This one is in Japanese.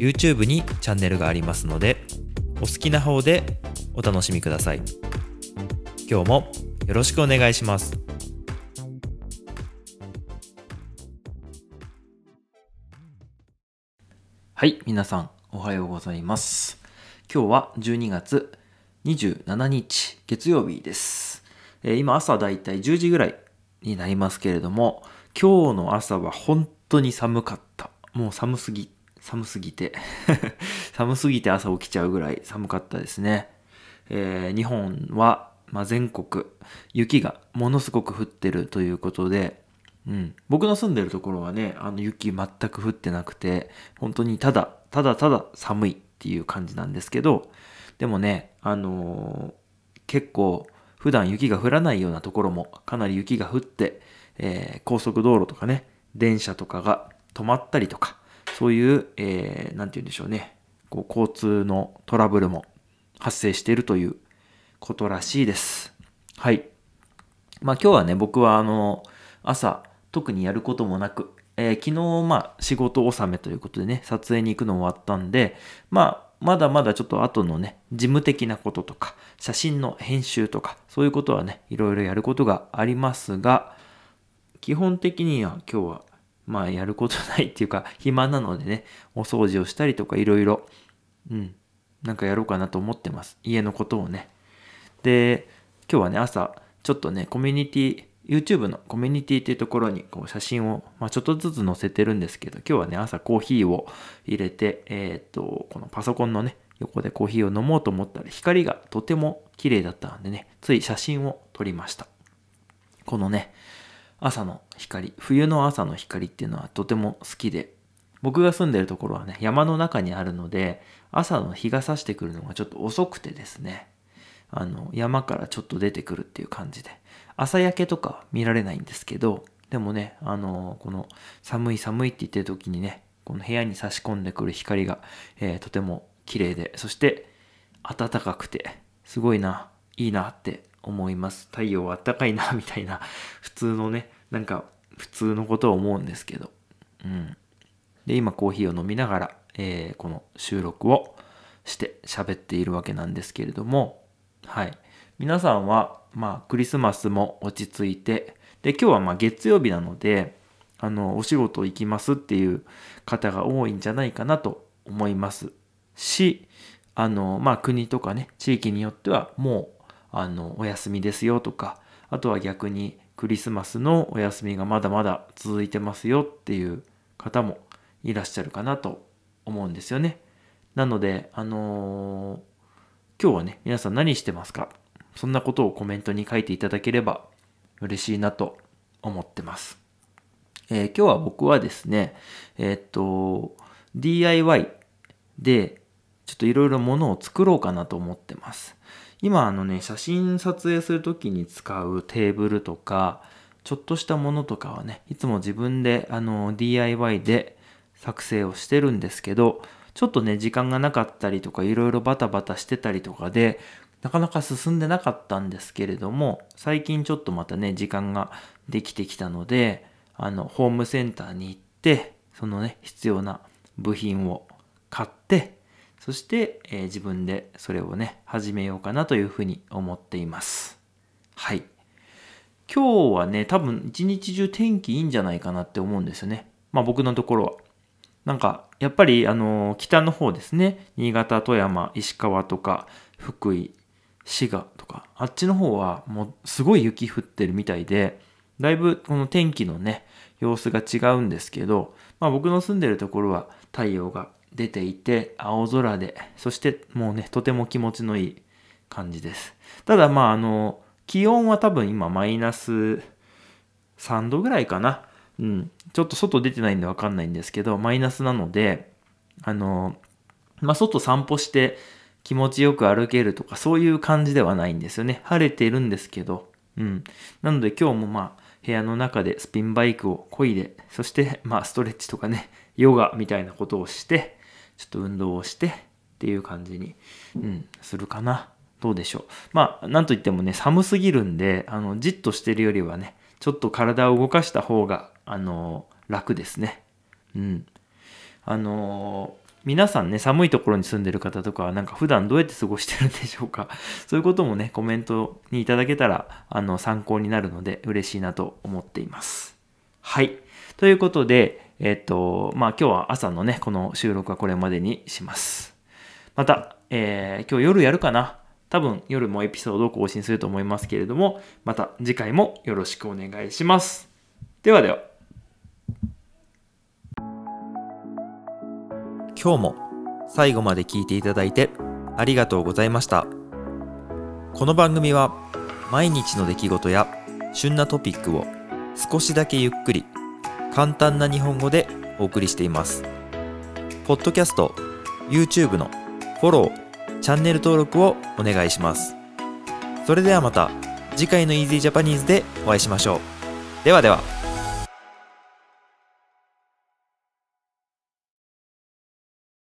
YouTube にチャンネルがありますのでお好きな方でお楽しみください今日もよろしくお願いしますはい、皆さん、おはようございます。今日は12月27日、月曜日です。えー今朝だいたい10時ぐらいになりますけれども、今日の朝は本当に寒かった。もう寒すぎ、寒すぎて、寒すぎて朝起きちゃうぐらい寒かったですね。えー日本は、まあ、全国、雪がものすごく降ってるということで、うん、僕の住んでるところはね、あの雪全く降ってなくて、本当にただ、ただただ寒いっていう感じなんですけど、でもね、あのー結構普段雪が降らないようなところもかなり雪が降って、えー高速道路とかね、電車とかが止まったりとか、そういう、えーなんて言うんでしょうね、こう交通のトラブルも発生しているということらしいです。はい。まあ今日はね、僕はあの、朝、特にやることもなく、えー昨日、まあ仕事納めということでね、撮影に行くの終わったんで、まあ、まだまだちょっと後のね、事務的なこととか、写真の編集とか、そういうことはね、いろいろやることがありますが、基本的には今日は、まあやることないっていうか、暇なのでね、お掃除をしたりとかいろいろ、うん、なんかやろうかなと思ってます。家のことをね。で、今日はね、朝、ちょっとね、コミュニティ、YouTube のコミュニティっていうところにこう写真を、まあ、ちょっとずつ載せてるんですけど、今日はね、朝コーヒーを入れて、えーっと、このパソコンのね、横でコーヒーを飲もうと思ったら、光がとても綺麗だったんでね、つい写真を撮りました。このね、朝の光、冬の朝の光っていうのはとても好きで、僕が住んでるところはね、山の中にあるので、朝の日が差してくるのがちょっと遅くてですね、あの、山からちょっと出てくるっていう感じで、朝焼けとか見られないんですけど、でもね、あの、この寒い寒いって言ってる時にね、この部屋に差し込んでくる光が、えーとても綺麗で、そして暖かくて、すごいな、いいなって思います。太陽は暖かいな、みたいな、普通のね、なんか普通のことを思うんですけど、うん。で、今コーヒーを飲みながら、えーこの収録をして喋っているわけなんですけれども、はい。皆さんは、まあ、クリスマスも落ち着いて、で、今日はまあ月曜日なので、あの、お仕事行きますっていう方が多いんじゃないかなと思いますし、あの、まあ、国とかね、地域によってはもう、あの、お休みですよとか、あとは逆にクリスマスのお休みがまだまだ続いてますよっていう方もいらっしゃるかなと思うんですよね。なので、あのー今日はね、皆さん何してますか？そんなことをコメントに書いていただければ嬉しいなと思ってます。えー今日は僕はですね、えーっと、DIY でちょっといろいろものを作ろうかなと思ってます。今あのね、写真撮影するときに使うテーブルとか、ちょっとしたものとかはね、いつも自分であの DIY で作成をしてるんですけど、ちょっとね、時間がなかったりとか、いろいろバタバタしてたりとかで、なかなか進んでなかったんですけれども、最近ちょっとまたね、時間ができてきたので、あの、ホームセンターに行って、そのね、必要な部品を買って、そして、えー自分でそれをね、始めようかなというふうに思っています。はい。今日はね、多分一日中天気いいんじゃないかなって思うんですよね。まあ僕のところは。なんか、やっぱり、あの、北の方ですね。新潟、富山、石川とか、福井、滋賀とか、あっちの方はもうすごい雪降ってるみたいで、だいぶこの天気のね、様子が違うんですけど、まあ僕の住んでるところは太陽が出ていて、青空で、そしてもうね、とても気持ちのいい感じです。ただまああの、気温は多分今マイナス3度ぐらいかな。うん。ちょっと外出てないんでわかんないんですけど、マイナスなので、あの、まあ、外散歩して気持ちよく歩けるとかそういう感じではないんですよね。晴れてるんですけど。うん。なので今日もまあ部屋の中でスピンバイクを漕いで、そしてまあストレッチとかね、ヨガみたいなことをして、ちょっと運動をしてっていう感じに、うん、するかな。どうでしょう。まあ、なんといってもね、寒すぎるんで、あの、じっとしてるよりはね、ちょっと体を動かした方が、あの、楽ですね。うん。あの皆さんね、寒いところに住んでる方とかは、なんか普段どうやって過ごしてるんでしょうか。そういうこともね、コメントにいただけたら、あの、参考になるので嬉しいなと思っています。はい。ということで、えっと、まあ今日は朝のね、この収録はこれまでにします。また、えー、今日夜やるかな？多分夜もエピソードを更新すると思いますけれども、また次回もよろしくお願いします。ではでは。今日も最後まで聞いていただいてありがとうございました。この番組は毎日の出来事や旬なトピックを少しだけゆっくり簡単な日本語でお送りしています。ポッドキャスト、YouTube のフォロー、チャンネル登録をお願いします。それではまた次回の Easy Japanese でお会いしましょう。ではでは。